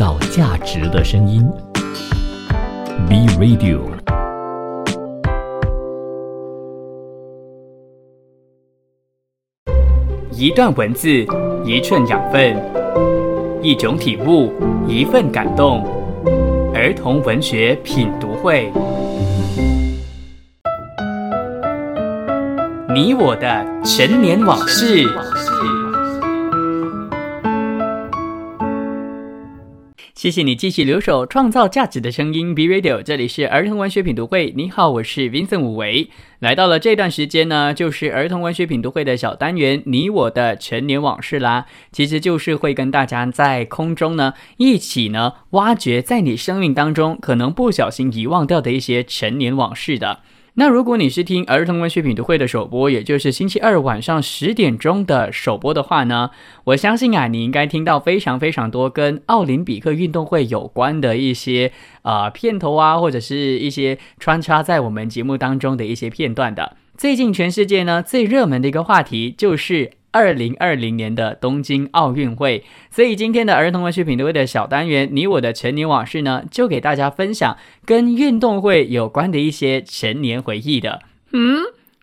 造价值的声音，B Radio。一段文字，一寸养分，一种体悟，一份感动。儿童文学品读会，你我的陈年往事。谢谢你继续留守创造价值的声音，B Radio，这里是儿童文学品读会。你好，我是 Vincent 武维。来到了这段时间呢，就是儿童文学品读会的小单元，你我的陈年往事啦。其实就是会跟大家在空中呢，一起呢，挖掘在你生命当中可能不小心遗忘掉的一些陈年往事的。那如果你是听儿童文学品读会的首播，也就是星期二晚上十点钟的首播的话呢，我相信啊，你应该听到非常非常多跟奥林匹克运动会有关的一些啊片头啊，或者是一些穿插在我们节目当中的一些片段的。最近全世界呢最热门的一个话题就是。二零二零年的东京奥运会，所以今天的儿童文学品读会的小单元《你我的成年往事》呢，就给大家分享跟运动会有关的一些成年回忆的。嗯，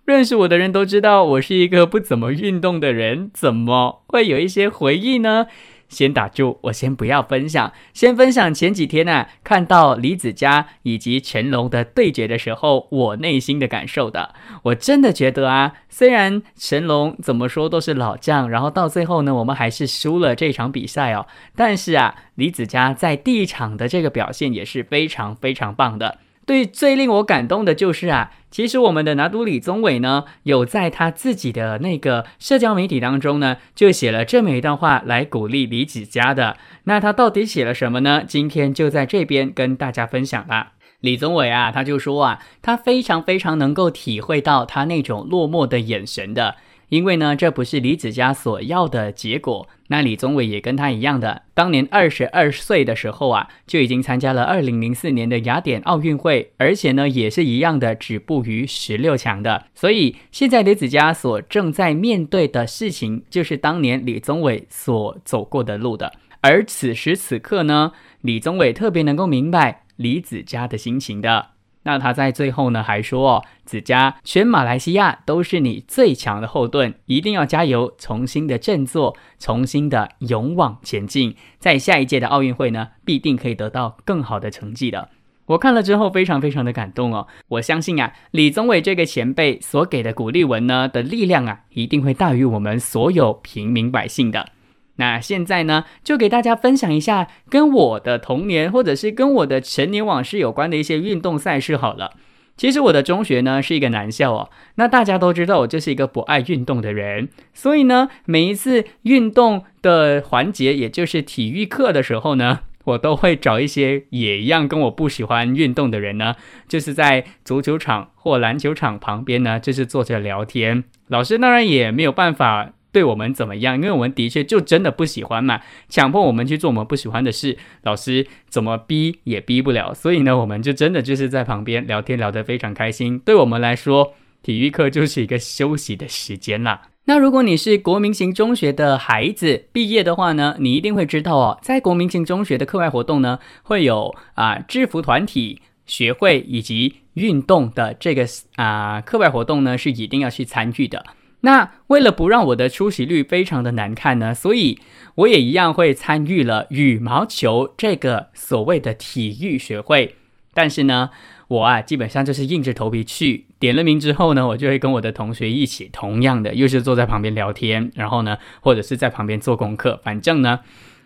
认识我的人都知道我是一个不怎么运动的人，怎么会有一些回忆呢？先打住，我先不要分享。先分享前几天呢，看到李子嘉以及成龙的对决的时候，我内心的感受的。我真的觉得啊，虽然成龙怎么说都是老将，然后到最后呢，我们还是输了这场比赛哦。但是啊，李子嘉在第一场的这个表现也是非常非常棒的。对，最令我感动的就是啊，其实我们的拿督李宗伟呢，有在他自己的那个社交媒体当中呢，就写了这么一段话来鼓励李子嘉的。那他到底写了什么呢？今天就在这边跟大家分享吧。李宗伟啊，他就说啊，他非常非常能够体会到他那种落寞的眼神的。因为呢，这不是李子嘉所要的结果。那李宗伟也跟他一样的，当年二十二岁的时候啊，就已经参加了二零零四年的雅典奥运会，而且呢，也是一样的止步于十六强的。所以现在李子嘉所正在面对的事情，就是当年李宗伟所走过的路的。而此时此刻呢，李宗伟特别能够明白李子嘉的心情的。那他在最后呢还说哦，子嘉，全马来西亚都是你最强的后盾，一定要加油，重新的振作，重新的勇往前进，在下一届的奥运会呢，必定可以得到更好的成绩的。我看了之后非常非常的感动哦，我相信啊，李宗伟这个前辈所给的鼓励文呢的力量啊，一定会大于我们所有平民百姓的。那现在呢，就给大家分享一下跟我的童年或者是跟我的成年往事有关的一些运动赛事好了。其实我的中学呢是一个男校哦，那大家都知道我就是一个不爱运动的人，所以呢，每一次运动的环节，也就是体育课的时候呢，我都会找一些也一样跟我不喜欢运动的人呢，就是在足球场或篮球场旁边呢，就是坐着聊天。老师当然也没有办法。对我们怎么样？因为我们的确就真的不喜欢嘛，强迫我们去做我们不喜欢的事，老师怎么逼也逼不了。所以呢，我们就真的就是在旁边聊天，聊得非常开心。对我们来说，体育课就是一个休息的时间啦。那如果你是国民型中学的孩子毕业的话呢，你一定会知道哦，在国民型中学的课外活动呢，会有啊制服团体、学会以及运动的这个啊课外活动呢，是一定要去参与的。那为了不让我的出席率非常的难看呢，所以我也一样会参与了羽毛球这个所谓的体育学会。但是呢，我啊基本上就是硬着头皮去，点了名之后呢，我就会跟我的同学一起，同样的又是坐在旁边聊天，然后呢，或者是在旁边做功课。反正呢，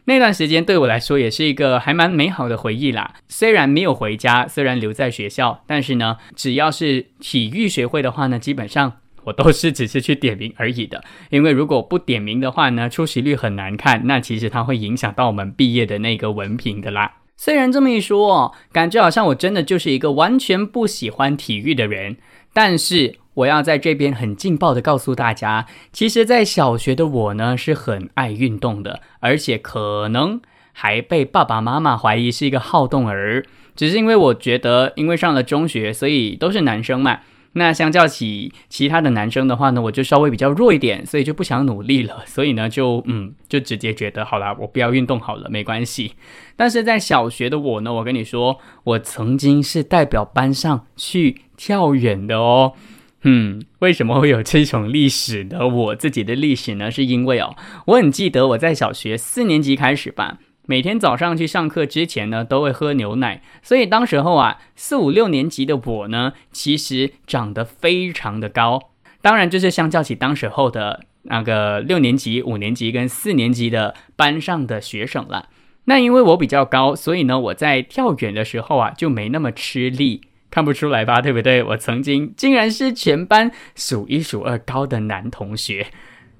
那段时间对我来说也是一个还蛮美好的回忆啦。虽然没有回家，虽然留在学校，但是呢，只要是体育学会的话呢，基本上。我都是只是去点名而已的，因为如果不点名的话呢，出席率很难看，那其实它会影响到我们毕业的那个文凭的啦。虽然这么一说，感觉好像我真的就是一个完全不喜欢体育的人，但是我要在这边很劲爆的告诉大家，其实，在小学的我呢是很爱运动的，而且可能还被爸爸妈妈怀疑是一个好动儿，只是因为我觉得，因为上了中学，所以都是男生嘛。那相较起其他的男生的话呢，我就稍微比较弱一点，所以就不想努力了。所以呢，就嗯，就直接觉得好啦，我不要运动好了，没关系。但是在小学的我呢，我跟你说，我曾经是代表班上去跳远的哦。嗯，为什么会有这种历史呢？我自己的历史呢，是因为哦，我很记得我在小学四年级开始吧。每天早上去上课之前呢，都会喝牛奶，所以当时候啊，四五六年级的我呢，其实长得非常的高。当然，就是相较起当时候的那个六年级、五年级跟四年级的班上的学生了。那因为我比较高，所以呢，我在跳远的时候啊，就没那么吃力。看不出来吧？对不对？我曾经竟然是全班数一数二高的男同学。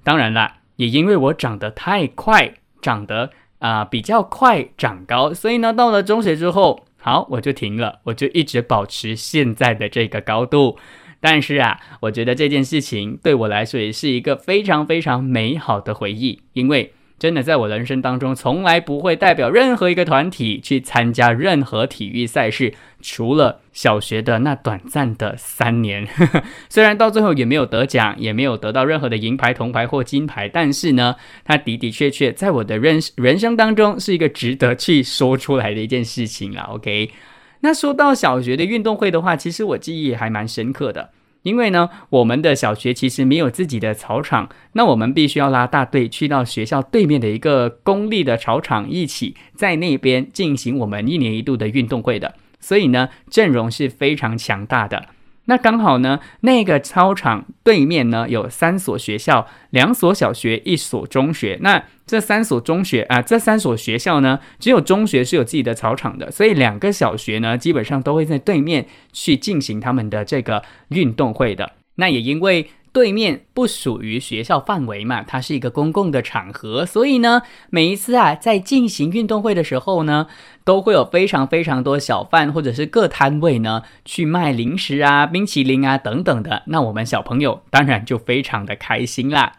当然啦，也因为我长得太快，长得。啊，比较快长高，所以呢，到了中学之后，好，我就停了，我就一直保持现在的这个高度。但是啊，我觉得这件事情对我来说也是一个非常非常美好的回忆，因为。真的，在我人生当中，从来不会代表任何一个团体去参加任何体育赛事，除了小学的那短暂的三年。虽然到最后也没有得奖，也没有得到任何的银牌、铜牌或金牌，但是呢，它的的确确在我的人人生当中是一个值得去说出来的一件事情了。OK，那说到小学的运动会的话，其实我记忆还蛮深刻的。因为呢，我们的小学其实没有自己的草场，那我们必须要拉大队去到学校对面的一个公立的草场，一起在那边进行我们一年一度的运动会的，所以呢，阵容是非常强大的。那刚好呢，那个操场对面呢有三所学校，两所小学，一所中学。那这三所中学啊，这三所学校呢，只有中学是有自己的操场的，所以两个小学呢，基本上都会在对面去进行他们的这个运动会的。那也因为。对面不属于学校范围嘛，它是一个公共的场合，所以呢，每一次啊，在进行运动会的时候呢，都会有非常非常多小贩或者是各摊位呢，去卖零食啊、冰淇淋啊等等的。那我们小朋友当然就非常的开心啦。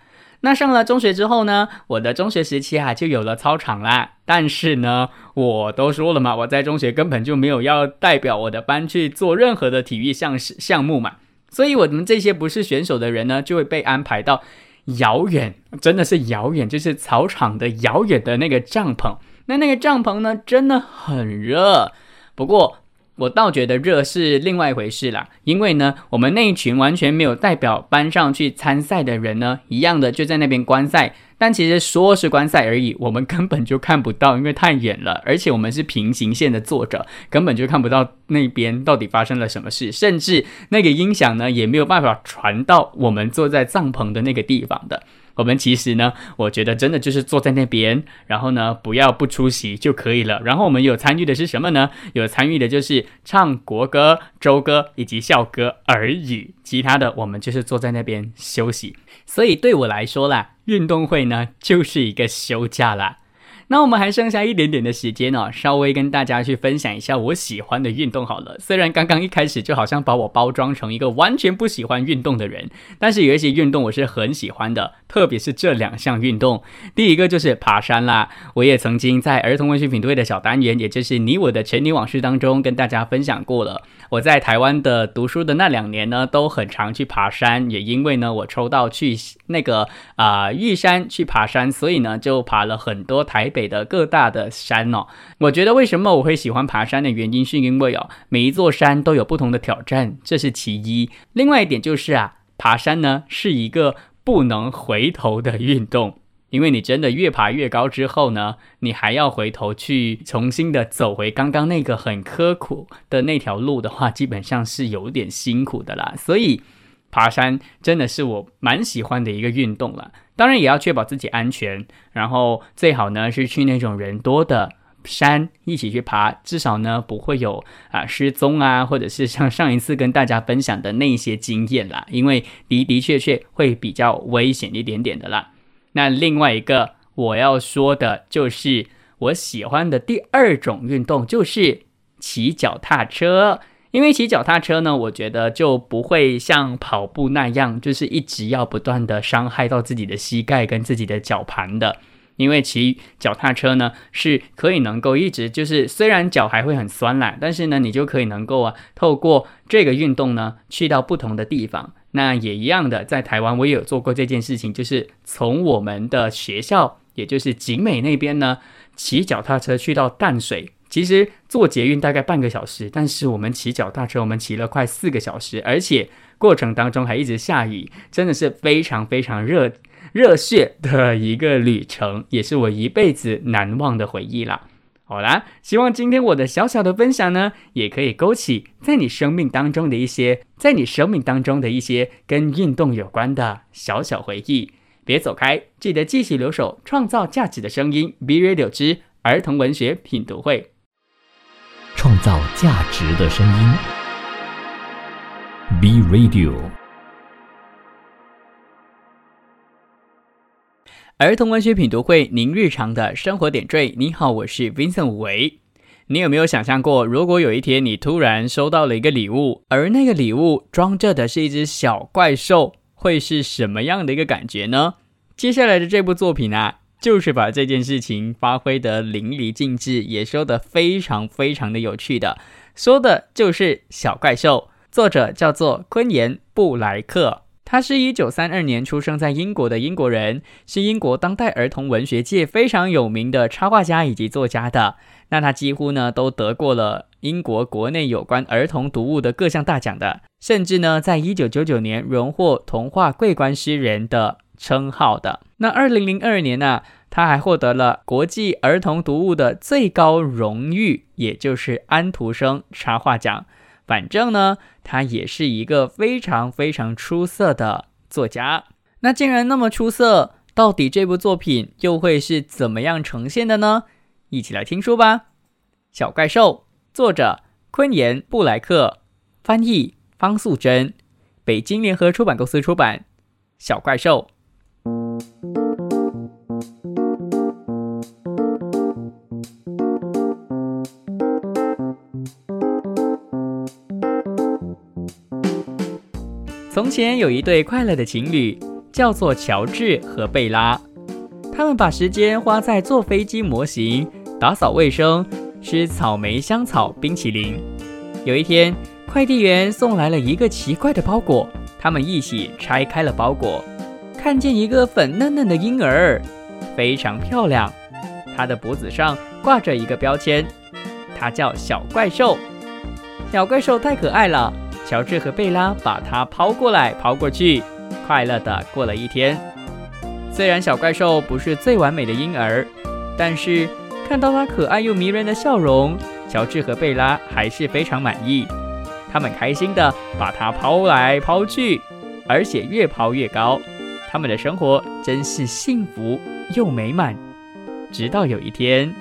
那上了中学之后呢，我的中学时期啊，就有了操场啦。但是呢，我都说了嘛，我在中学根本就没有要代表我的班去做任何的体育项项目嘛。所以，我们这些不是选手的人呢，就会被安排到遥远，真的是遥远，就是草场的遥远的那个帐篷。那那个帐篷呢，真的很热。不过，我倒觉得热是另外一回事啦，因为呢，我们那一群完全没有代表班上去参赛的人呢，一样的就在那边观赛。但其实说是观赛而已，我们根本就看不到，因为太远了，而且我们是平行线的坐着，根本就看不到那边到底发生了什么事，甚至那个音响呢也没有办法传到我们坐在帐篷的那个地方的。我们其实呢，我觉得真的就是坐在那边，然后呢，不要不出席就可以了。然后我们有参与的是什么呢？有参与的就是唱国歌、周歌以及校歌而已。其他的我们就是坐在那边休息。所以对我来说啦，运动会呢就是一个休假啦。那我们还剩下一点点的时间哦，稍微跟大家去分享一下我喜欢的运动好了。虽然刚刚一开始就好像把我包装成一个完全不喜欢运动的人，但是有一些运动我是很喜欢的，特别是这两项运动。第一个就是爬山啦，我也曾经在儿童文学品队的小单元，也就是你我的成年往事当中跟大家分享过了。我在台湾的读书的那两年呢，都很常去爬山，也因为呢我抽到去那个啊玉山去爬山，所以呢就爬了很多台北。的各大的山哦，我觉得为什么我会喜欢爬山的原因，是因为哦，每一座山都有不同的挑战，这是其一。另外一点就是啊，爬山呢是一个不能回头的运动，因为你真的越爬越高之后呢，你还要回头去重新的走回刚刚那个很刻苦的那条路的话，基本上是有点辛苦的啦。所以爬山真的是我蛮喜欢的一个运动了。当然也要确保自己安全，然后最好呢是去那种人多的山一起去爬，至少呢不会有啊失踪啊，或者是像上一次跟大家分享的那些经验啦，因为的的确确会比较危险一点点的啦。那另外一个我要说的就是我喜欢的第二种运动就是骑脚踏车。因为骑脚踏车呢，我觉得就不会像跑步那样，就是一直要不断的伤害到自己的膝盖跟自己的脚盘的。因为骑脚踏车呢是可以能够一直就是虽然脚还会很酸啦，但是呢你就可以能够啊透过这个运动呢去到不同的地方。那也一样的，在台湾我也有做过这件事情，就是从我们的学校，也就是景美那边呢，骑脚踏车去到淡水。其实坐捷运大概半个小时，但是我们骑脚踏车，我们骑了快四个小时，而且过程当中还一直下雨，真的是非常非常热热血的一个旅程，也是我一辈子难忘的回忆啦。好啦，希望今天我的小小的分享呢，也可以勾起在你生命当中的一些，在你生命当中的一些跟运动有关的小小回忆。别走开，记得继续留守，创造价值的声音。B Radio 之儿童文学品读会，创造价值的声音。B Radio。儿童文学品读会，您日常的生活点缀。你好，我是 Vincent 吴维。你有没有想象过，如果有一天你突然收到了一个礼物，而那个礼物装着的是一只小怪兽，会是什么样的一个感觉呢？接下来的这部作品啊，就是把这件事情发挥得淋漓尽致，也说得非常非常的有趣的，说的就是小怪兽。作者叫做昆岩布莱克。他是一九三二年出生在英国的英国人，是英国当代儿童文学界非常有名的插画家以及作家的。那他几乎呢都得过了英国国内有关儿童读物的各项大奖的，甚至呢在一九九九年荣获童话桂冠诗人的称号的。那二零零二年呢，他还获得了国际儿童读物的最高荣誉，也就是安徒生插画奖。反正呢，他也是一个非常非常出色的作家。那既然那么出色，到底这部作品又会是怎么样呈现的呢？一起来听书吧。小怪兽，作者昆岩布莱克，翻译方素珍，北京联合出版公司出版。小怪兽。前有一对快乐的情侣，叫做乔治和贝拉。他们把时间花在做飞机模型、打扫卫生、吃草莓香草冰淇淋。有一天，快递员送来了一个奇怪的包裹，他们一起拆开了包裹，看见一个粉嫩嫩的婴儿，非常漂亮。他的脖子上挂着一个标签，他叫小怪兽。小怪兽太可爱了。乔治和贝拉把它抛过来抛过去，快乐的过了一天。虽然小怪兽不是最完美的婴儿，但是看到它可爱又迷人的笑容，乔治和贝拉还是非常满意。他们开心的把它抛来抛去，而且越抛越高。他们的生活真是幸福又美满。直到有一天。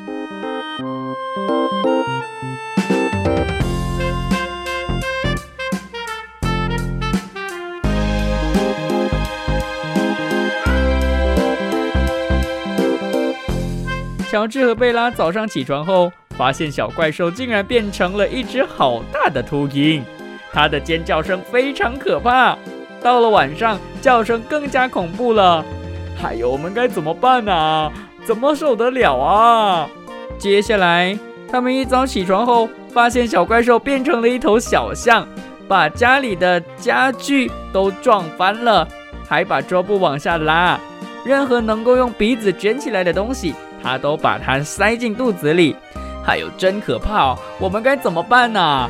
乔治和贝拉早上起床后，发现小怪兽竟然变成了一只好大的秃鹰，它的尖叫声非常可怕。到了晚上，叫声更加恐怖了。还有，我们该怎么办呢？怎么受得了啊？接下来，他们一早起床后，发现小怪兽变成了一头小象，把家里的家具都撞翻了，还把桌布往下拉，任何能够用鼻子卷起来的东西。他都把它塞进肚子里，还有真可怕！我们该怎么办呢？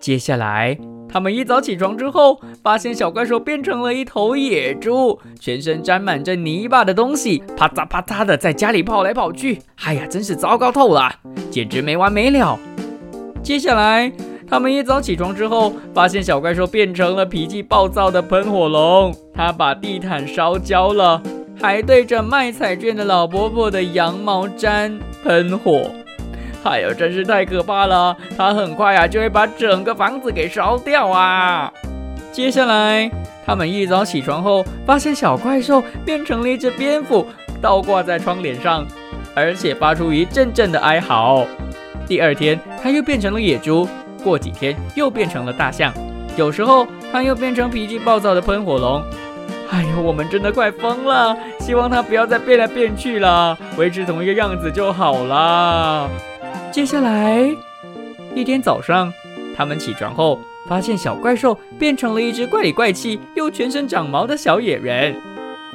接下来，他们一早起床之后，发现小怪兽变成了一头野猪，全身沾满着泥巴的东西，啪嚓啪嚓的在家里跑来跑去。哎呀，真是糟糕透了，简直没完没了。接下来，他们一早起床之后，发现小怪兽变成了脾气暴躁的喷火龙，他把地毯烧焦了。还对着卖彩券的老伯伯的羊毛毡喷火，哎呦，真是太可怕了！他很快啊就会把整个房子给烧掉啊！接下来，他们一早起床后，发现小怪兽变成了一只蝙蝠，倒挂在窗帘上，而且发出一阵阵的哀嚎。第二天，它又变成了野猪，过几天又变成了大象，有时候它又变成脾气暴躁的喷火龙。哎呦，我们真的快疯了！希望它不要再变来变去了，维持同一个样子就好了。接下来一天早上，他们起床后，发现小怪兽变成了一只怪里怪气又全身长毛的小野人。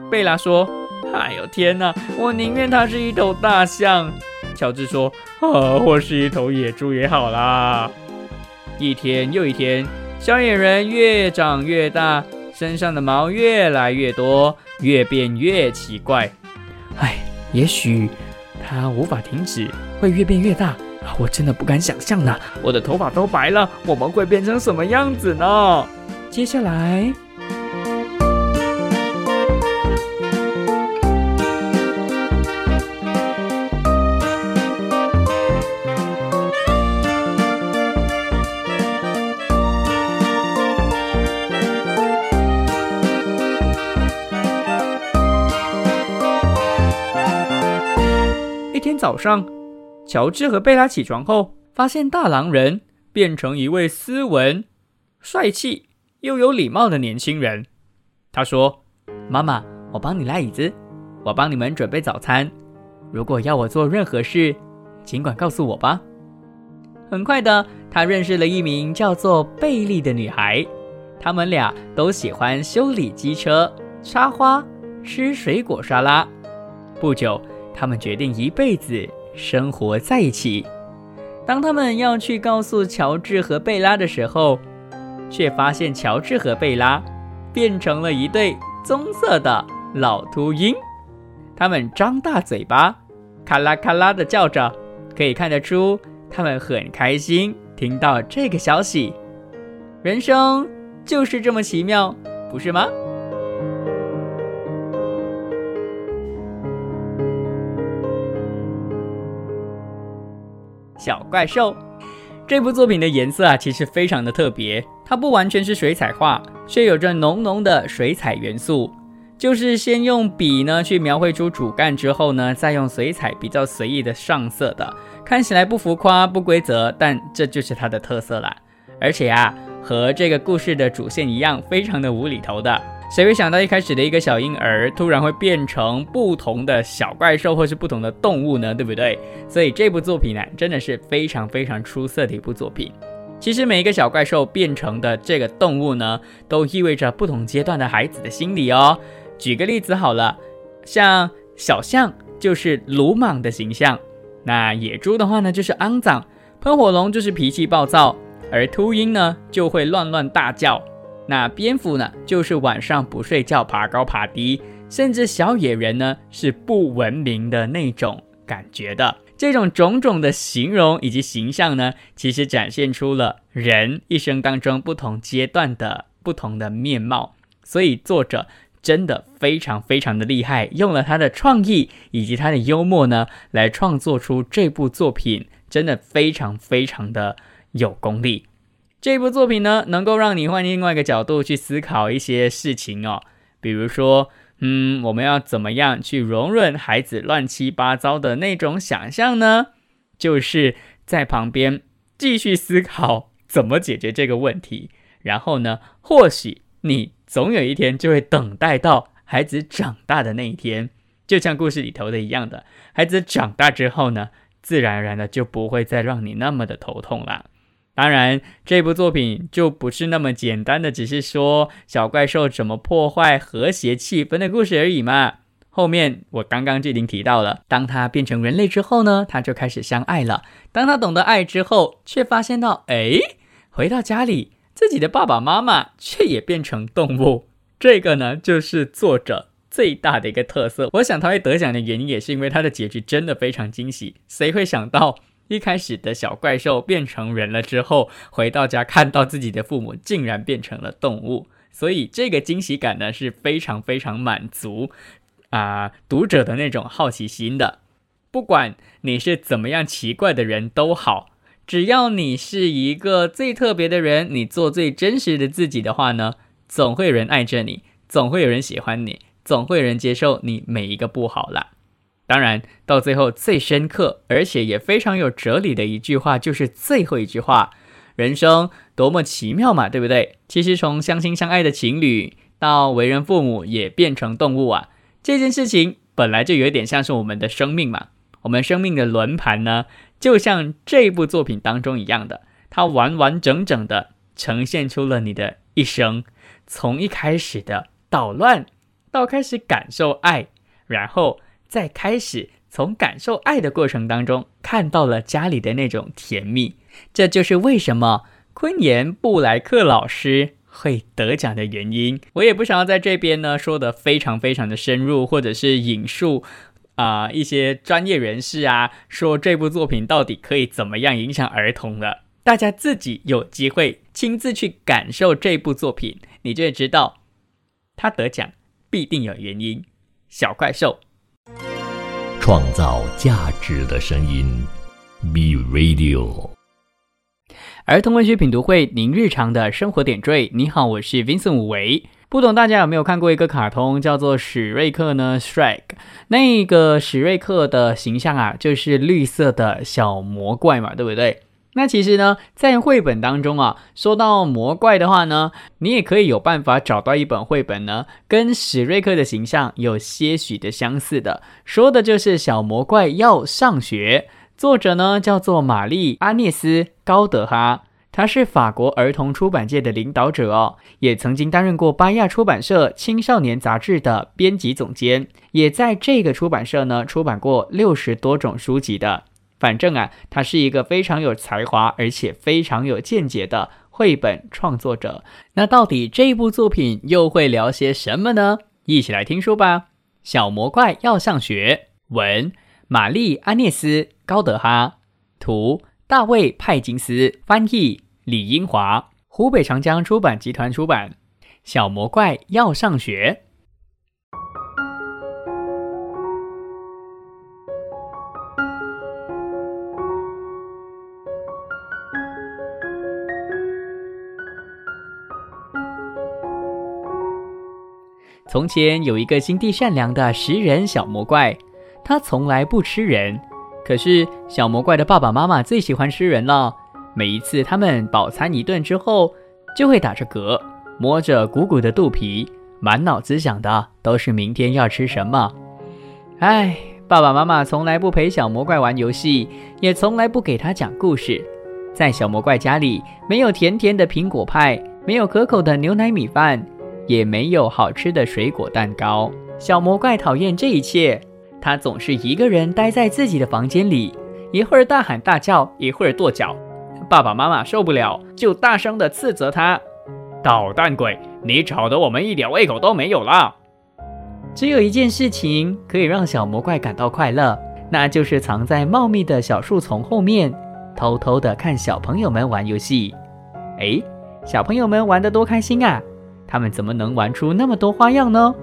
贝拉说：“哎呦天哪，我宁愿它是一头大象。”乔治说：“啊，或是一头野猪也好啦。”一天又一天，小野人越长越大。身上的毛越来越多，越变越奇怪。唉，也许它无法停止，会越变越大。我真的不敢想象呢。我的头发都白了，我们会变成什么样子呢？接下来。早上，乔治和贝拉起床后，发现大狼人变成一位斯文、帅气又有礼貌的年轻人。他说：“妈妈，我帮你拉椅子，我帮你们准备早餐。如果要我做任何事，尽管告诉我吧。”很快的，他认识了一名叫做贝利的女孩，他们俩都喜欢修理机车、插花、吃水果沙拉。不久。他们决定一辈子生活在一起。当他们要去告诉乔治和贝拉的时候，却发现乔治和贝拉变成了一对棕色的老秃鹰。他们张大嘴巴，咔啦咔啦的叫着，可以看得出他们很开心听到这个消息。人生就是这么奇妙，不是吗？小怪兽这部作品的颜色啊，其实非常的特别。它不完全是水彩画，却有着浓浓的水彩元素。就是先用笔呢去描绘出主干，之后呢再用水彩比较随意的上色的，看起来不浮夸、不规则，但这就是它的特色啦。而且啊，和这个故事的主线一样，非常的无厘头的。谁会想到一开始的一个小婴儿突然会变成不同的小怪兽或是不同的动物呢？对不对？所以这部作品呢，真的是非常非常出色的一部作品。其实每一个小怪兽变成的这个动物呢，都意味着不同阶段的孩子的心理哦。举个例子好了，像小象就是鲁莽的形象，那野猪的话呢就是肮脏，喷火龙就是脾气暴躁，而秃鹰呢就会乱乱大叫。那蝙蝠呢，就是晚上不睡觉，爬高爬低，甚至小野人呢是不文明的那种感觉的。这种种种的形容以及形象呢，其实展现出了人一生当中不同阶段的不同的面貌。所以作者真的非常非常的厉害，用了他的创意以及他的幽默呢，来创作出这部作品，真的非常非常的有功力。这部作品呢，能够让你换另外一个角度去思考一些事情哦，比如说，嗯，我们要怎么样去容忍孩子乱七八糟的那种想象呢？就是在旁边继续思考怎么解决这个问题，然后呢，或许你总有一天就会等待到孩子长大的那一天，就像故事里头的一样的，孩子长大之后呢，自然而然的就不会再让你那么的头痛了。当然，这部作品就不是那么简单的，只是说小怪兽怎么破坏和谐气氛的故事而已嘛。后面我刚刚就已经提到了，当他变成人类之后呢，他就开始相爱了。当他懂得爱之后，却发现到，哎，回到家里，自己的爸爸妈妈却也变成动物。这个呢，就是作者最大的一个特色。我想他会得奖的原因，也是因为他的结局真的非常惊喜。谁会想到？一开始的小怪兽变成人了之后，回到家看到自己的父母竟然变成了动物，所以这个惊喜感呢是非常非常满足啊读者的那种好奇心的。不管你是怎么样奇怪的人都好，只要你是一个最特别的人，你做最真实的自己的话呢，总会有人爱着你，总会有人喜欢你，总会有人接受你每一个不好啦。当然，到最后最深刻，而且也非常有哲理的一句话，就是最后一句话：人生多么奇妙嘛，对不对？其实从相亲相爱的情侣，到为人父母也变成动物啊，这件事情本来就有点像是我们的生命嘛。我们生命的轮盘呢，就像这部作品当中一样的，它完完整整的呈现出了你的一生，从一开始的捣乱，到开始感受爱，然后在开始从感受爱的过程当中看到了家里的那种甜蜜。这就是为什么昆岩布莱克老师会得奖的原因。我也不想要在这边呢说的非常非常的深入，或者是引述。啊，一些专业人士啊，说这部作品到底可以怎么样影响儿童的？大家自己有机会亲自去感受这部作品，你就会知道，他得奖必定有原因。小怪兽，创造价值的声音，Be Radio，儿童文学品读会，您日常的生活点缀。你好，我是 Vincent 武维。不懂大家有没有看过一个卡通叫做史瑞克呢？Shrek，那个史瑞克的形象啊，就是绿色的小魔怪嘛，对不对？那其实呢，在绘本当中啊，说到魔怪的话呢，你也可以有办法找到一本绘本呢，跟史瑞克的形象有些许的相似的，说的就是小魔怪要上学。作者呢叫做玛丽阿涅斯高德哈。他是法国儿童出版界的领导者哦，也曾经担任过巴亚出版社青少年杂志的编辑总监，也在这个出版社呢出版过六十多种书籍的。反正啊，他是一个非常有才华而且非常有见解的绘本创作者。那到底这部作品又会聊些什么呢？一起来听书吧。小魔怪要上学，文玛丽安涅斯高德哈，图大卫派金斯，翻译。李英华，湖北长江出版集团出版，《小魔怪要上学》。从前有一个心地善良的食人小魔怪，他从来不吃人，可是小魔怪的爸爸妈妈最喜欢吃人了。每一次他们饱餐一顿之后，就会打着嗝，摸着鼓鼓的肚皮，满脑子想的都是明天要吃什么。唉，爸爸妈妈从来不陪小魔怪玩游戏，也从来不给他讲故事。在小魔怪家里，没有甜甜的苹果派，没有可口的牛奶米饭，也没有好吃的水果蛋糕。小魔怪讨厌这一切，他总是一个人待在自己的房间里，一会儿大喊大叫，一会儿跺脚。爸爸妈妈受不了，就大声地斥责他：“捣蛋鬼，你吵得我们一点胃口都没有了。”只有一件事情可以让小魔怪感到快乐，那就是藏在茂密的小树丛后面，偷偷地看小朋友们玩游戏。哎，小朋友们玩得多开心啊！他们怎么能玩出那么多花样呢？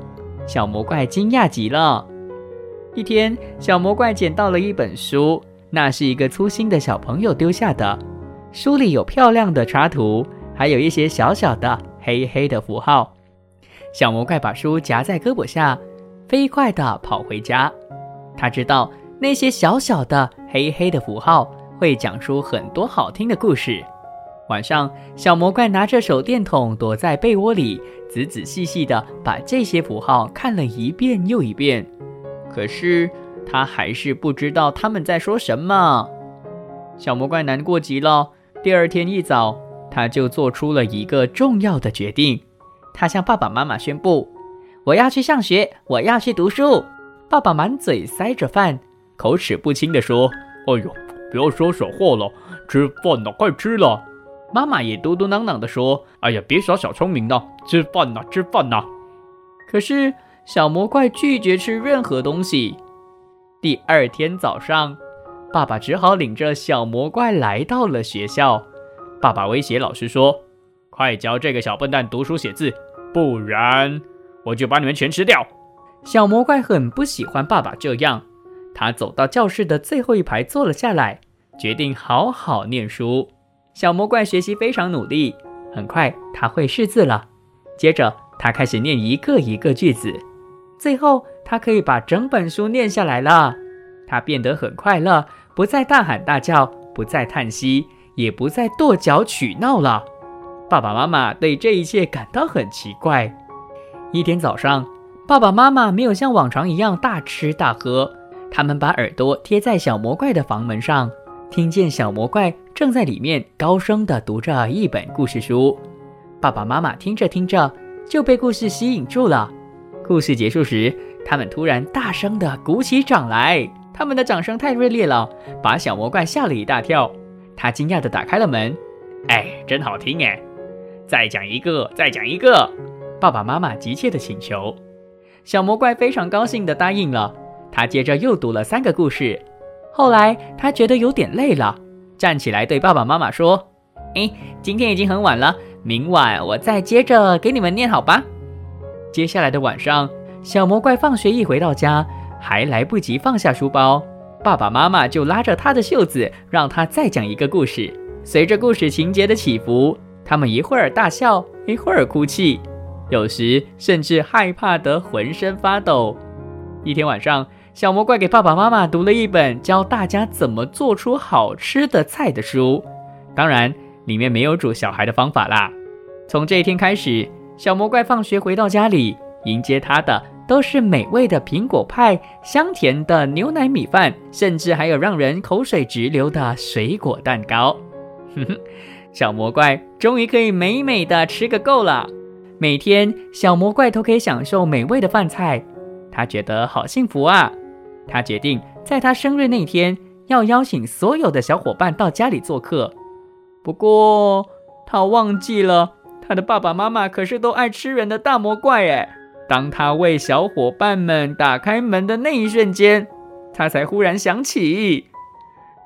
小魔怪惊讶极了。一天，小魔怪捡到了一本书，那是一个粗心的小朋友丢下的。书里有漂亮的插图，还有一些小小的黑黑的符号。小魔怪把书夹在胳膊下，飞快地跑回家。他知道那些小小的黑黑的符号会讲出很多好听的故事。晚上，小魔怪拿着手电筒躲在被窝里，仔仔细细地把这些符号看了一遍又一遍。可是他还是不知道他们在说什么。小魔怪难过极了。第二天一早，他就做出了一个重要的决定。他向爸爸妈妈宣布：“我要去上学，我要去读书。”爸爸满嘴塞着饭，口齿不清地说：“哎呦，不要说傻话了，吃饭了，快吃了。”妈妈也嘟嘟囔囔地说：“哎呀，别耍小聪明了，吃饭呐，吃饭呐。”可是小魔怪拒绝吃任何东西。第二天早上。爸爸只好领着小魔怪来到了学校。爸爸威胁老师说：“快教这个小笨蛋读书写字，不然我就把你们全吃掉。”小魔怪很不喜欢爸爸这样，他走到教室的最后一排坐了下来，决定好好念书。小魔怪学习非常努力，很快他会识字了。接着他开始念一个一个句子，最后他可以把整本书念下来了。他变得很快乐。不再大喊大叫，不再叹息，也不再跺脚取闹了。爸爸妈妈对这一切感到很奇怪。一天早上，爸爸妈妈没有像往常一样大吃大喝，他们把耳朵贴在小魔怪的房门上，听见小魔怪正在里面高声地读着一本故事书。爸爸妈妈听着听着就被故事吸引住了。故事结束时，他们突然大声地鼓起掌来，他们的掌声太热烈了，把小魔怪吓了一大跳。他惊讶地打开了门，哎，真好听哎！再讲一个，再讲一个。爸爸妈妈急切地请求，小魔怪非常高兴地答应了。他接着又读了三个故事。后来他觉得有点累了，站起来对爸爸妈妈说：“哎，今天已经很晚了，明晚我再接着给你们念好吧。”接下来的晚上，小魔怪放学一回到家，还来不及放下书包，爸爸妈妈就拉着他的袖子，让他再讲一个故事。随着故事情节的起伏，他们一会儿大笑，一会儿哭泣。有时甚至害怕得浑身发抖。一天晚上，小魔怪给爸爸妈妈读了一本教大家怎么做出好吃的菜的书，当然里面没有煮小孩的方法啦。从这一天开始，小魔怪放学回到家里，迎接他的都是美味的苹果派、香甜的牛奶米饭，甚至还有让人口水直流的水果蛋糕。哼哼，小魔怪终于可以美美的吃个够了。每天，小魔怪都可以享受美味的饭菜，他觉得好幸福啊！他决定在他生日那天要邀请所有的小伙伴到家里做客。不过，他忘记了他的爸爸妈妈可是都爱吃人的大魔怪哎！当他为小伙伴们打开门的那一瞬间，他才忽然想起，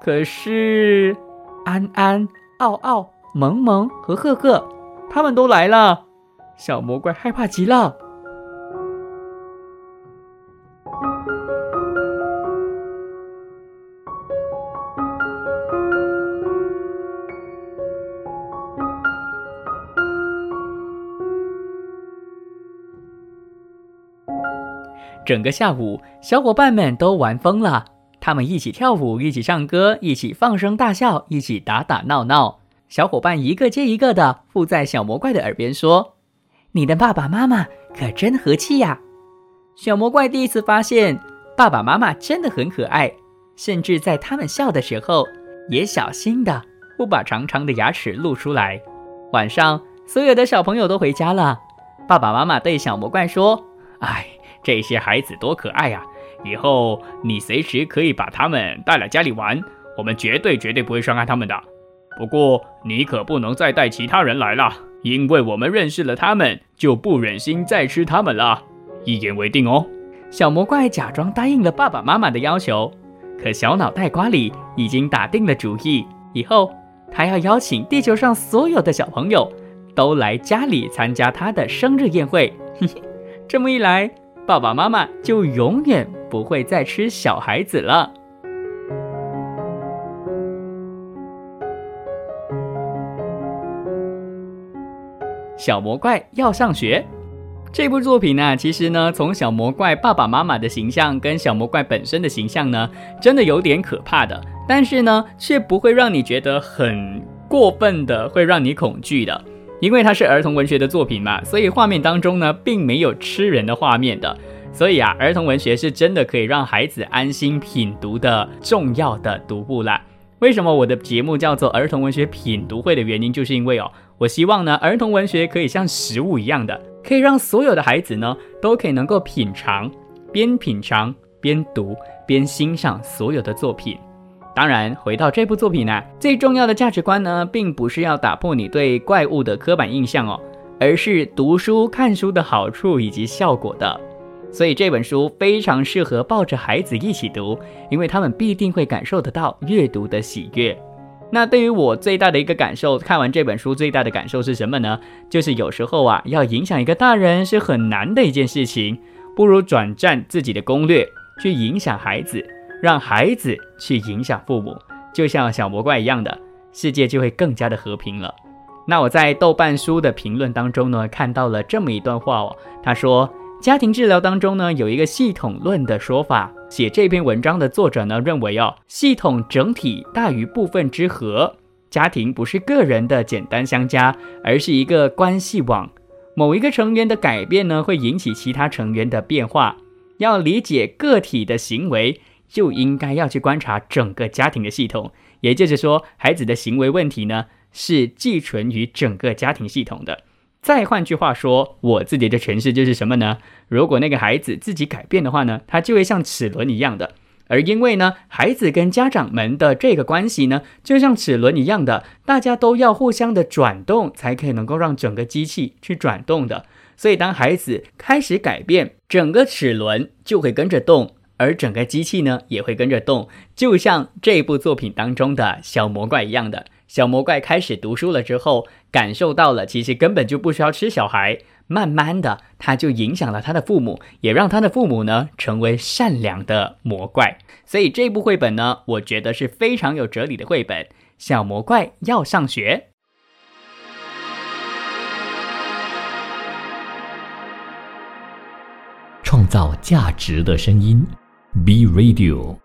可是安安、奥奥、萌萌和赫赫他们都来了。小魔怪害怕极了。整个下午，小伙伴们都玩疯了。他们一起跳舞，一起唱歌，一起放声大笑，一起打打闹闹。小伙伴一个接一个的附在小魔怪的耳边说。你的爸爸妈妈可真和气呀！小魔怪第一次发现爸爸妈妈真的很可爱，甚至在他们笑的时候也小心的不把长长的牙齿露出来。晚上，所有的小朋友都回家了，爸爸妈妈对小魔怪说：“哎，这些孩子多可爱呀！以后你随时可以把他们带来家里玩，我们绝对绝对不会伤害他们的。不过你可不能再带其他人来了。”因为我们认识了他们，就不忍心再吃他们了。一言为定哦。小魔怪假装答应了爸爸妈妈的要求，可小脑袋瓜里已经打定了主意，以后他要邀请地球上所有的小朋友都来家里参加他的生日宴会。嘿嘿，这么一来，爸爸妈妈就永远不会再吃小孩子了。小魔怪要上学，这部作品呢，其实呢，从小魔怪爸爸妈妈的形象跟小魔怪本身的形象呢，真的有点可怕的，但是呢，却不会让你觉得很过分的，会让你恐惧的，因为它是儿童文学的作品嘛，所以画面当中呢，并没有吃人的画面的，所以啊，儿童文学是真的可以让孩子安心品读的重要的读物啦。为什么我的节目叫做儿童文学品读会的原因，就是因为哦。我希望呢，儿童文学可以像食物一样的，可以让所有的孩子呢，都可以能够品尝，边品尝边读，边欣赏所有的作品。当然，回到这部作品呢，最重要的价值观呢，并不是要打破你对怪物的刻板印象哦，而是读书看书的好处以及效果的。所以这本书非常适合抱着孩子一起读，因为他们必定会感受得到阅读的喜悦。那对于我最大的一个感受，看完这本书最大的感受是什么呢？就是有时候啊，要影响一个大人是很难的一件事情，不如转战自己的攻略去影响孩子，让孩子去影响父母，就像小魔怪一样的世界就会更加的和平了。那我在豆瓣书的评论当中呢，看到了这么一段话哦，他说。家庭治疗当中呢，有一个系统论的说法。写这篇文章的作者呢，认为哦，系统整体大于部分之和。家庭不是个人的简单相加，而是一个关系网。某一个成员的改变呢，会引起其他成员的变化。要理解个体的行为，就应该要去观察整个家庭的系统。也就是说，孩子的行为问题呢，是寄存于整个家庭系统的。再换句话说，我自己的诠释就是什么呢？如果那个孩子自己改变的话呢，他就会像齿轮一样的。而因为呢，孩子跟家长们的这个关系呢，就像齿轮一样的，大家都要互相的转动，才可以能够让整个机器去转动的。所以，当孩子开始改变，整个齿轮就会跟着动，而整个机器呢，也会跟着动，就像这部作品当中的小魔怪一样的。小魔怪开始读书了之后，感受到了其实根本就不需要吃小孩。慢慢的，他就影响了他的父母，也让他的父母呢成为善良的魔怪。所以这部绘本呢，我觉得是非常有哲理的绘本。小魔怪要上学，创造价值的声音，B Radio。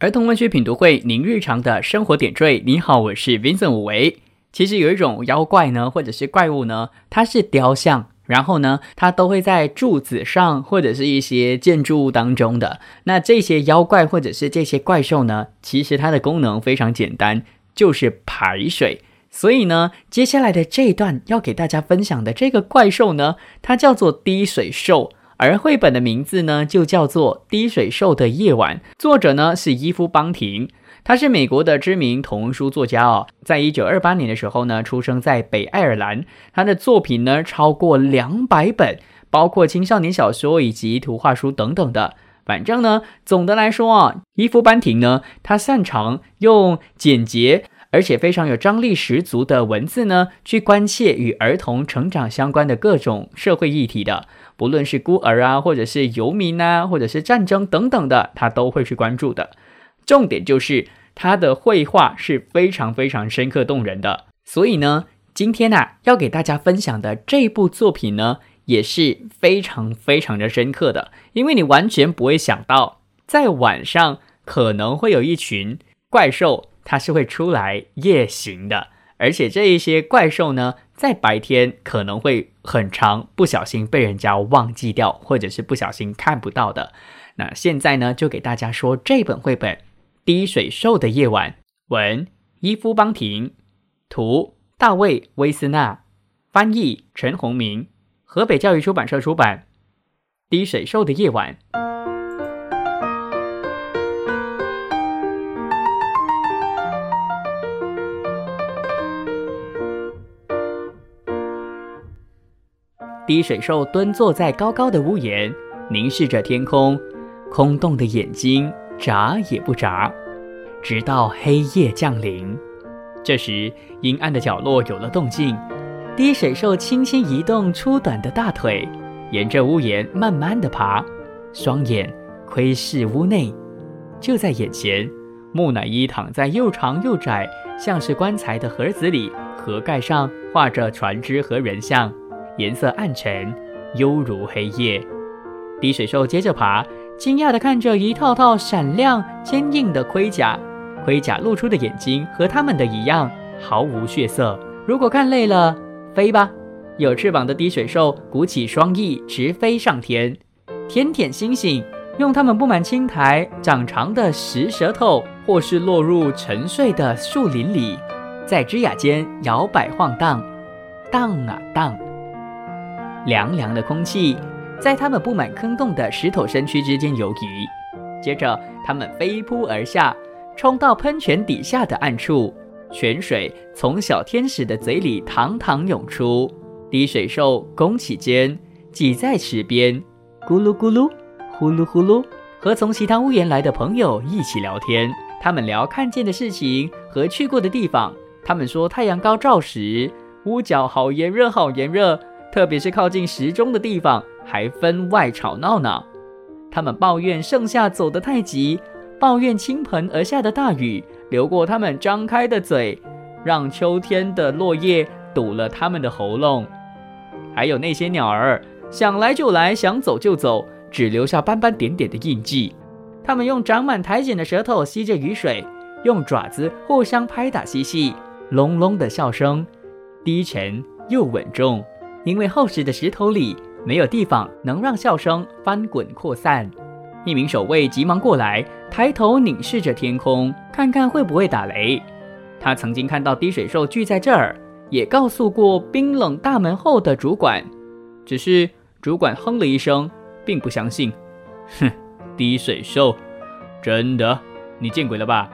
儿童文学品读会，您日常的生活点缀。你好，我是 Vincent 武维。其实有一种妖怪呢，或者是怪物呢，它是雕像，然后呢，它都会在柱子上或者是一些建筑物当中的。那这些妖怪或者是这些怪兽呢，其实它的功能非常简单，就是排水。所以呢，接下来的这一段要给大家分享的这个怪兽呢，它叫做滴水兽。而绘本的名字呢，就叫做《滴水兽的夜晚》，作者呢是伊夫·邦廷，他是美国的知名童书作家哦。在一九二八年的时候呢，出生在北爱尔兰。他的作品呢超过两百本，包括青少年小说以及图画书等等的。反正呢，总的来说啊，伊夫·班廷呢，他擅长用简洁而且非常有张力十足的文字呢，去关切与儿童成长相关的各种社会议题的。不论是孤儿啊，或者是游民啊，或者是战争等等的，他都会去关注的。重点就是他的绘画是非常非常深刻动人的。所以呢，今天呢要给大家分享的这部作品呢，也是非常非常的深刻的。因为你完全不会想到，在晚上可能会有一群怪兽，它是会出来夜行的，而且这一些怪兽呢。在白天可能会很长，不小心被人家忘记掉，或者是不小心看不到的。那现在呢，就给大家说这本绘本《滴水兽的夜晚》，文伊夫邦廷，图大卫威斯纳，翻译陈宏明，河北教育出版社出版，《滴水兽的夜晚》。滴水兽蹲坐在高高的屋檐，凝视着天空，空洞的眼睛眨也不眨，直到黑夜降临。这时，阴暗的角落有了动静，滴水兽轻轻移动粗短的大腿，沿着屋檐慢慢的爬，双眼窥视屋内。就在眼前，木乃伊躺在又长又窄、像是棺材的盒子里，盒盖上画着船只和人像。颜色暗沉，犹如黑夜。滴水兽接着爬，惊讶地看着一套套闪亮坚硬的盔甲，盔甲露出的眼睛和他们的一样，毫无血色。如果看累了，飞吧！有翅膀的滴水兽鼓起双翼，直飞上天，舔舔星星，用它们布满青苔、长长的石舌头，或是落入沉睡的树林里，在枝桠间摇摆晃荡，荡啊荡。凉凉的空气在它们布满坑洞的石头身躯之间游移，接着它们飞扑而下，冲到喷泉底下的暗处。泉水从小天使的嘴里堂堂涌出，滴水兽弓起肩，挤在池边，咕噜咕噜，呼噜呼噜，和从其他屋檐来的朋友一起聊天。他们聊看见的事情和去过的地方。他们说太阳高照时，屋角好炎热，好炎热。特别是靠近时钟的地方，还分外吵闹呢。他们抱怨盛夏走得太急，抱怨倾盆而下的大雨流过他们张开的嘴，让秋天的落叶堵了他们的喉咙。还有那些鸟儿，想来就来，想走就走，只留下斑斑点点的印记。它们用长满苔藓的舌头吸着雨水，用爪子互相拍打嬉戏，隆隆的笑声，低沉。又稳重，因为厚实的石头里没有地方能让笑声翻滚扩散。一名守卫急忙过来，抬头凝视着天空，看看会不会打雷。他曾经看到滴水兽聚在这儿，也告诉过冰冷大门后的主管，只是主管哼了一声，并不相信。哼，滴水兽，真的？你见鬼了吧？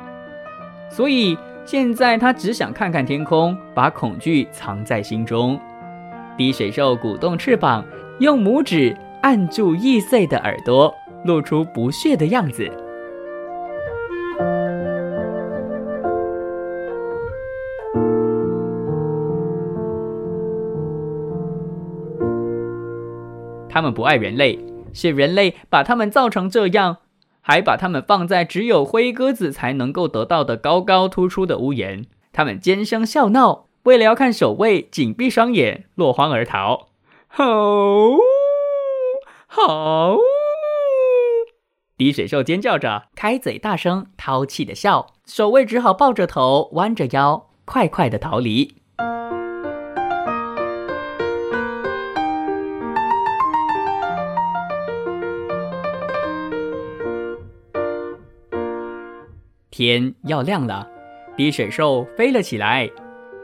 所以现在他只想看看天空，把恐惧藏在心中。滴水兽鼓动翅膀，用拇指按住易碎的耳朵。露出不屑的样子。他们不爱人类，是人类把他们造成这样，还把他们放在只有灰鸽子才能够得到的高高突出的屋檐。他们尖声笑闹，为了要看守卫，紧闭双眼，落荒而逃。吼吼。滴水兽尖叫着，开嘴大声淘气的笑，守卫只好抱着头，弯着腰，快快的逃离。天要亮了，滴水兽飞了起来，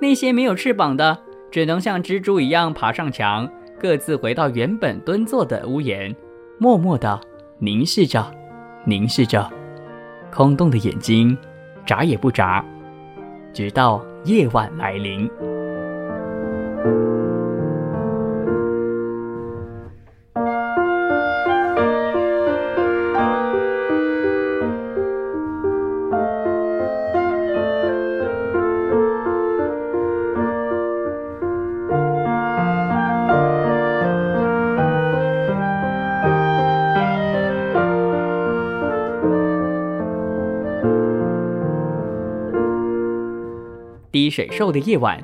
那些没有翅膀的，只能像蜘蛛一样爬上墙，各自回到原本蹲坐的屋檐，默默的凝视着。凝视着，空洞的眼睛，眨也不眨，直到夜晚来临。水兽的夜晚，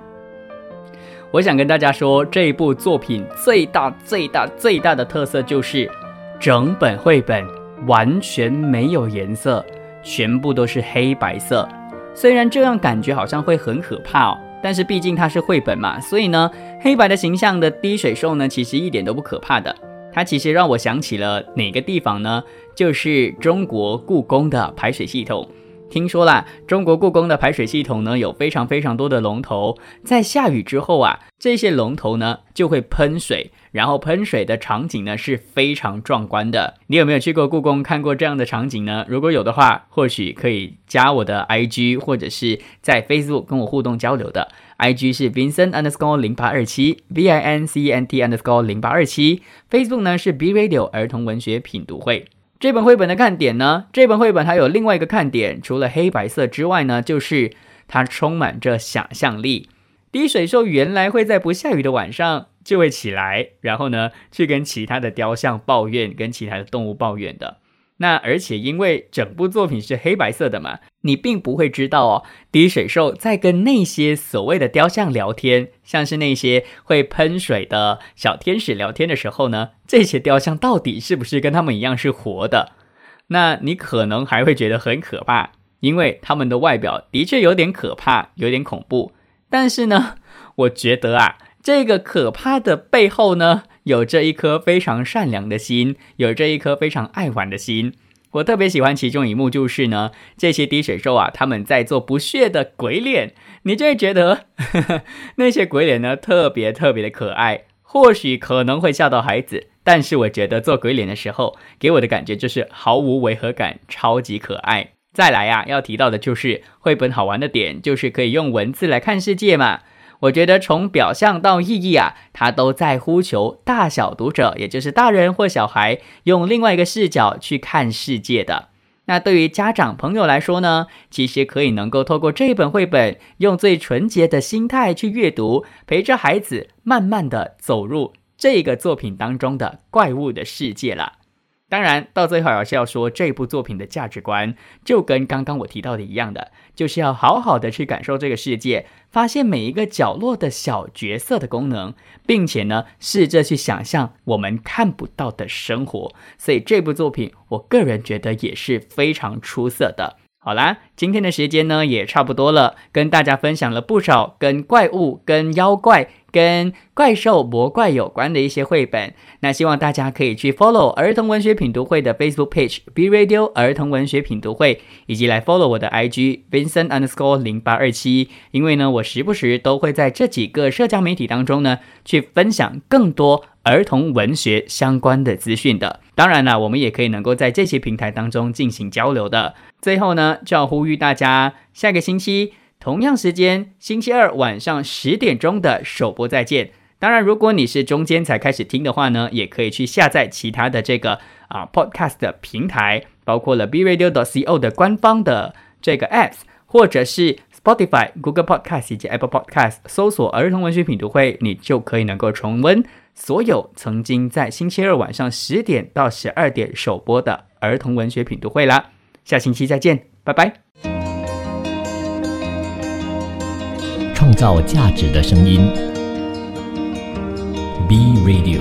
我想跟大家说，这部作品最大、最大、最大的特色就是，整本绘本完全没有颜色，全部都是黑白色。虽然这样感觉好像会很可怕哦，但是毕竟它是绘本嘛，所以呢，黑白的形象的滴水兽呢，其实一点都不可怕的。它其实让我想起了哪个地方呢？就是中国故宫的排水系统。听说啦，中国故宫的排水系统呢，有非常非常多的龙头，在下雨之后啊，这些龙头呢就会喷水，然后喷水的场景呢是非常壮观的。你有没有去过故宫看过这样的场景呢？如果有的话，或许可以加我的 IG，或者是在 Facebook 跟我互动交流的。IG 是 Vincent underscore 零八二七，V I N C E N T underscore 零八二七。Facebook 呢是 B Radio 儿童文学品读会。这本绘本的看点呢？这本绘本还有另外一个看点，除了黑白色之外呢，就是它充满着想象力。滴水兽原来会在不下雨的晚上就会起来，然后呢，去跟其他的雕像抱怨，跟其他的动物抱怨的。那而且因为整部作品是黑白色的嘛，你并不会知道哦，滴水兽在跟那些所谓的雕像聊天，像是那些会喷水的小天使聊天的时候呢，这些雕像到底是不是跟他们一样是活的？那你可能还会觉得很可怕，因为他们的外表的确有点可怕，有点恐怖。但是呢，我觉得啊，这个可怕的背后呢。有着一颗非常善良的心，有着一颗非常爱玩的心。我特别喜欢其中一幕，就是呢，这些滴水兽啊，他们在做不屑的鬼脸，你就会觉得 那些鬼脸呢，特别特别的可爱。或许可能会吓到孩子，但是我觉得做鬼脸的时候，给我的感觉就是毫无违和感，超级可爱。再来呀，要提到的就是绘本好玩的点，就是可以用文字来看世界嘛。我觉得从表象到意义啊，它都在呼求大小读者，也就是大人或小孩，用另外一个视角去看世界的。那对于家长朋友来说呢，其实可以能够透过这本绘本，用最纯洁的心态去阅读，陪着孩子慢慢的走入这个作品当中的怪物的世界了。当然，到最后还是要说这部作品的价值观，就跟刚刚我提到的一样的，就是要好好的去感受这个世界，发现每一个角落的小角色的功能，并且呢，试着去想象我们看不到的生活。所以这部作品，我个人觉得也是非常出色的。好啦，今天的时间呢也差不多了，跟大家分享了不少跟怪物、跟妖怪跟怪兽、魔怪有关的一些绘本。那希望大家可以去 follow 儿童文学品读会的 Facebook page B Radio 儿童文学品读会，以及来 follow 我的 IG Vincent underscore 零八二七。因为呢，我时不时都会在这几个社交媒体当中呢，去分享更多儿童文学相关的资讯的。当然了，我们也可以能够在这些平台当中进行交流的。最后呢，就要呼大家，下个星期同样时间，星期二晚上十点钟的首播再见。当然，如果你是中间才开始听的话呢，也可以去下载其他的这个啊 podcast 的平台，包括了 B Radio c o 的官方的这个 apps，或者是 Spotify、Google Podcast 以及 Apple Podcast，搜索儿童文学品读会，你就可以能够重温所有曾经在星期二晚上十点到十二点首播的儿童文学品读会啦。下星期再见，拜拜。创造价值的声音。B Radio。